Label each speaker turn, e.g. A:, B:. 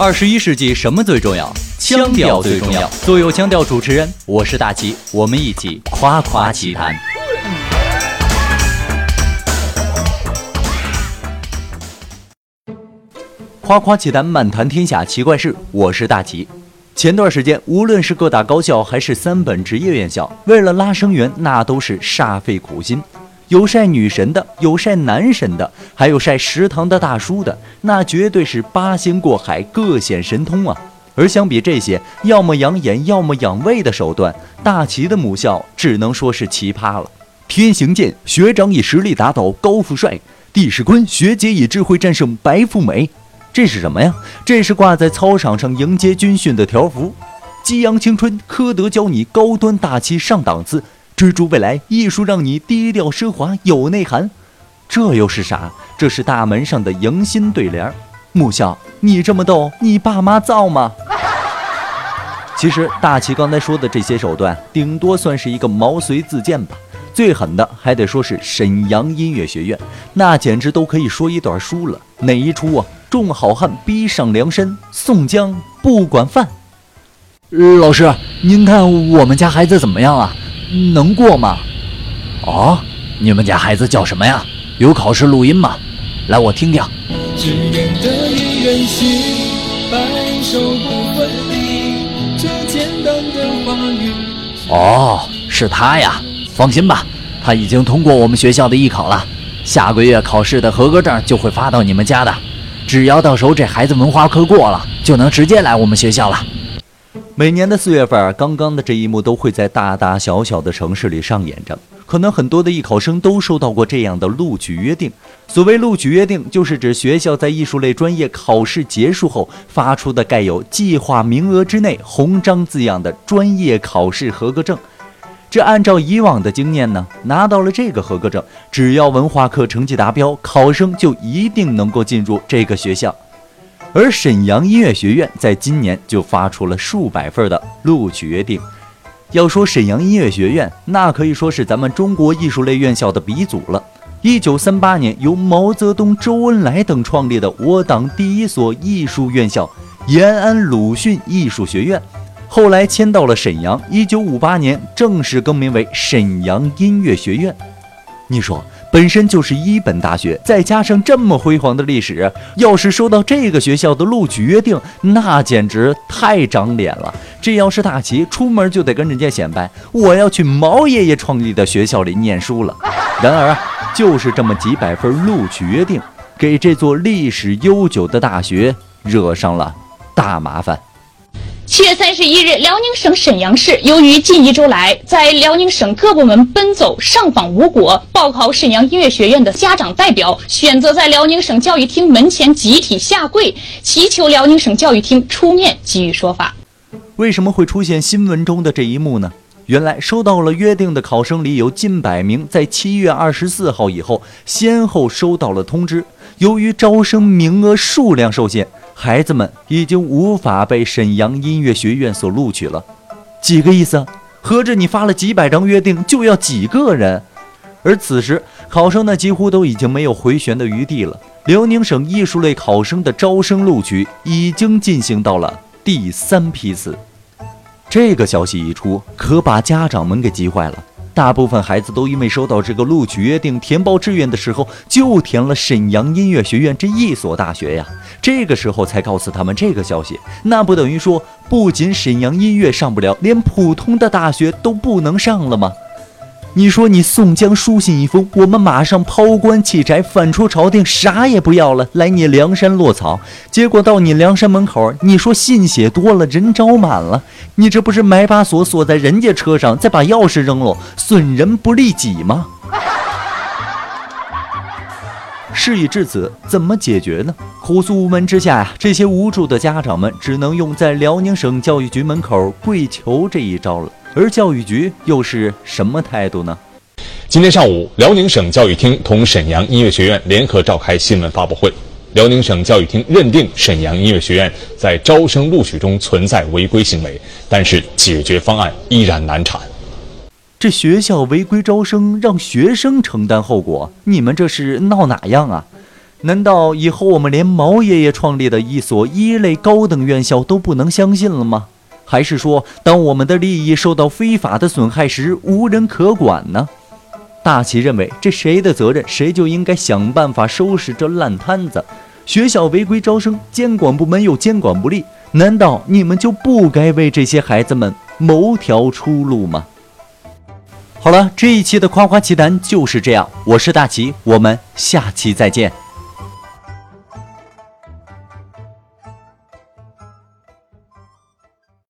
A: 二十一世纪什么最重要？腔调最重要。做有腔调主持人，我是大齐，我们一起夸夸其谈。夸夸其谈，漫谈天下奇怪事。我是大齐。前段时间，无论是各大高校还是三本职业院校，为了拉生源，那都是煞费苦心。有晒女神的，有晒男神的，还有晒食堂的大叔的，那绝对是八仙过海，各显神通啊！而相比这些，要么养眼，要么养胃的手段，大齐的母校只能说是奇葩了。天行健，学长以实力打倒高富帅；地势坤，学姐以智慧战胜白富美。这是什么呀？这是挂在操场上迎接军训的条幅。激扬青春，科德教你高端大气上档次。追逐未来，艺术让你低调奢华有内涵，这又是啥？这是大门上的迎新对联。母校，你这么逗，你爸妈造吗？其实大齐刚才说的这些手段，顶多算是一个毛遂自荐吧。最狠的还得说是沈阳音乐学院，那简直都可以说一段书了。哪一出啊？众好汉逼上梁山，宋江不管饭。
B: 老师，您看我们家孩子怎么样啊？能过吗？
C: 哦，你们家孩子叫什么呀？有考试录音吗？来，我听听。哦，是他呀。放心吧，他已经通过我们学校的艺考了。下个月考试的合格证就会发到你们家的。只要到时候这孩子文化课过了，就能直接来我们学校了。
A: 每年的四月份，刚刚的这一幕都会在大大小小的城市里上演着。可能很多的艺考生都收到过这样的录取约定。所谓录取约定，就是指学校在艺术类专业考试结束后发出的盖有计划名额之内红章字样的专业考试合格证。这按照以往的经验呢，拿到了这个合格证，只要文化课成绩达标，考生就一定能够进入这个学校。而沈阳音乐学院在今年就发出了数百份的录取约定。要说沈阳音乐学院，那可以说是咱们中国艺术类院校的鼻祖了。一九三八年由毛泽东、周恩来等创立的我党第一所艺术院校——延安鲁迅艺术学院，后来迁到了沈阳。一九五八年正式更名为沈阳音乐学院。你说？本身就是一本大学，再加上这么辉煌的历史，要是收到这个学校的录取约定，那简直太长脸了。这要是大齐出门就得跟人家显摆，我要去毛爷爷创立的学校里念书了。然而，就是这么几百份录取约定，给这座历史悠久的大学惹上了大麻烦。
D: 七月三十一日，辽宁省沈阳市由于近一周来在辽宁省各部门奔走上访无果，报考沈阳音乐学院的家长代表选择在辽宁省教育厅门前集体下跪，祈求辽宁省教育厅出面给予说法。
A: 为什么会出现新闻中的这一幕呢？原来收到了约定的考生里有近百名，在七月二十四号以后先后收到了通知，由于招生名额数量受限。孩子们已经无法被沈阳音乐学院所录取了，几个意思？合着你发了几百张约定，就要几个人？而此时，考生呢几乎都已经没有回旋的余地了。辽宁省艺术类考生的招生录取已经进行到了第三批次。这个消息一出，可把家长们给急坏了。大部分孩子都因为收到这个录取约定，填报志愿的时候就填了沈阳音乐学院这一所大学呀。这个时候才告诉他们这个消息，那不等于说不仅沈阳音乐上不了，连普通的大学都不能上了吗？你说你宋江书信一封，我们马上抛棺弃宅，反出朝廷，啥也不要了，来你梁山落草。结果到你梁山门口，你说信写多了，人招满了，你这不是买把锁锁在人家车上，再把钥匙扔了，损人不利己吗？事已至此，怎么解决呢？苦诉无门之下呀，这些无助的家长们只能用在辽宁省教育局门口跪求这一招了。而教育局又是什么态度呢？
E: 今天上午，辽宁省教育厅同沈阳音乐学院联合召开新闻发布会。辽宁省教育厅认定沈阳音乐学院在招生录取中存在违规行为，但是解决方案依然难产。
A: 这学校违规招生，让学生承担后果，你们这是闹哪样啊？难道以后我们连毛爷爷创立的一所一类高等院校都不能相信了吗？还是说，当我们的利益受到非法的损害时，无人可管呢？大齐认为，这谁的责任，谁就应该想办法收拾这烂摊子。学校违规招生，监管部门又监管不力，难道你们就不该为这些孩子们谋条出路吗？好了，这一期的夸夸奇谈就是这样，我是大齐，我们下期再见。